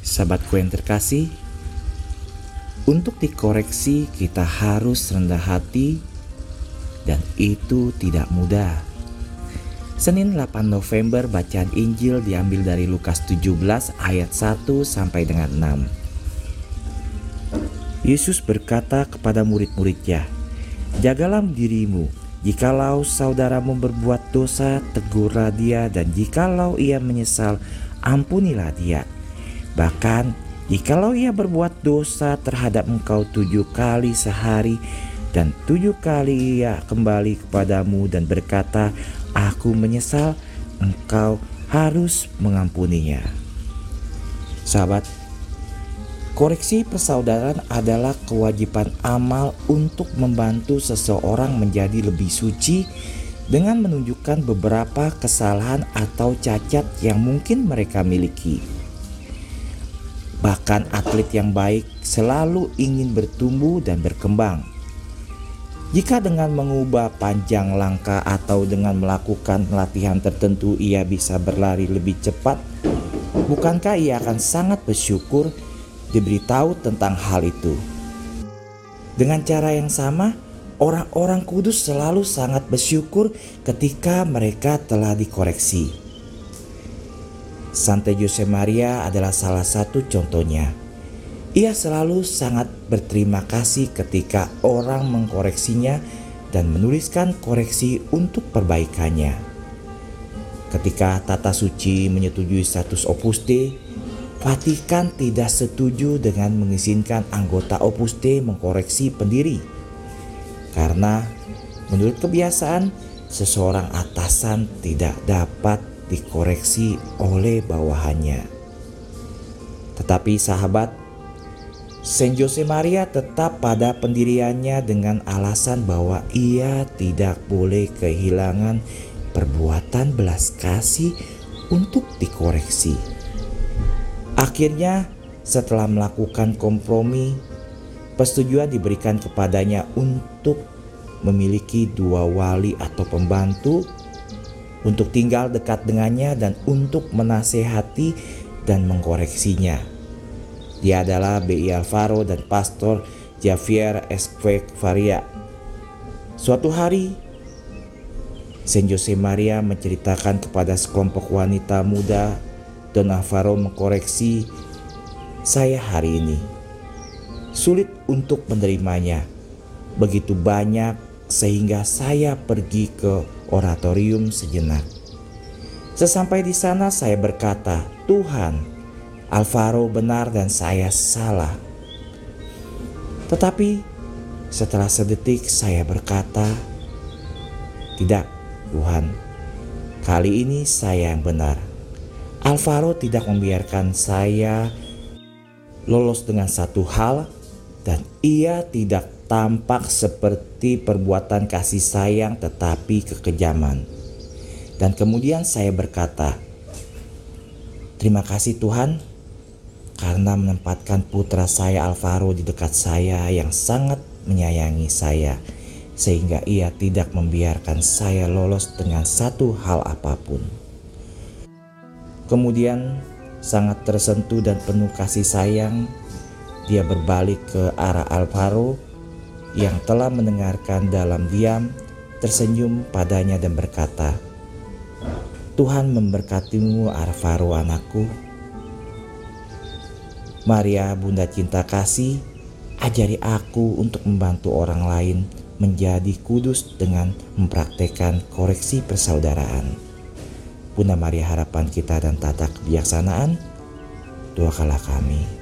Sahabatku yang terkasih, untuk dikoreksi kita harus rendah hati dan itu tidak mudah. Senin 8 November bacaan Injil diambil dari Lukas 17 ayat 1 sampai dengan 6. Yesus berkata kepada murid-muridnya, Jagalah dirimu, jikalau saudaramu berbuat dosa, tegurlah dia dan jikalau ia menyesal, ampunilah dia. Bahkan jikalau ia berbuat dosa terhadap engkau tujuh kali sehari dan tujuh kali ia kembali kepadamu dan berkata, Aku menyesal, engkau harus mengampuninya. Sahabat, koreksi persaudaraan adalah kewajiban amal untuk membantu seseorang menjadi lebih suci dengan menunjukkan beberapa kesalahan atau cacat yang mungkin mereka miliki. Bahkan atlet yang baik selalu ingin bertumbuh dan berkembang. Jika dengan mengubah panjang langkah atau dengan melakukan latihan tertentu ia bisa berlari lebih cepat, bukankah ia akan sangat bersyukur diberitahu tentang hal itu? Dengan cara yang sama, orang-orang kudus selalu sangat bersyukur ketika mereka telah dikoreksi. Santo Jose Maria adalah salah satu contohnya. Ia selalu sangat berterima kasih ketika orang mengkoreksinya dan menuliskan koreksi untuk perbaikannya. Ketika Tata Suci menyetujui status Opus Dei, Vatikan tidak setuju dengan mengizinkan anggota Opus Dei mengkoreksi pendiri. Karena menurut kebiasaan, seseorang atasan tidak dapat dikoreksi oleh bawahannya. Tetapi sahabat, Saint Jose Maria tetap pada pendiriannya dengan alasan bahwa ia tidak boleh kehilangan perbuatan belas kasih untuk dikoreksi. Akhirnya, setelah melakukan kompromi, persetujuan diberikan kepadanya untuk memiliki dua wali atau pembantu untuk tinggal dekat dengannya dan untuk menasehati dan mengkoreksinya. Dia adalah B.I. Alvaro dan Pastor Javier Esquek-Faria. Suatu hari, Saint Jose Maria menceritakan kepada sekelompok wanita muda Don Alvaro mengkoreksi saya hari ini. Sulit untuk menerimanya. Begitu banyak sehingga saya pergi ke oratorium sejenak. Sesampai di sana saya berkata, "Tuhan, Alvaro benar dan saya salah." Tetapi setelah sedetik saya berkata, "Tidak, Tuhan. Kali ini saya yang benar. Alvaro tidak membiarkan saya lolos dengan satu hal dan ia tidak tampak seperti perbuatan kasih sayang tetapi kekejaman. Dan kemudian saya berkata, Terima kasih Tuhan karena menempatkan putra saya Alvaro di dekat saya yang sangat menyayangi saya sehingga ia tidak membiarkan saya lolos dengan satu hal apa pun. Kemudian sangat tersentuh dan penuh kasih sayang, dia berbalik ke arah Alvaro yang telah mendengarkan dalam diam tersenyum padanya dan berkata, Tuhan memberkatimu Arvaro anakku. Maria Bunda Cinta Kasih, ajari aku untuk membantu orang lain menjadi kudus dengan mempraktekkan koreksi persaudaraan. Bunda Maria harapan kita dan tata kebijaksanaan, doakanlah kami.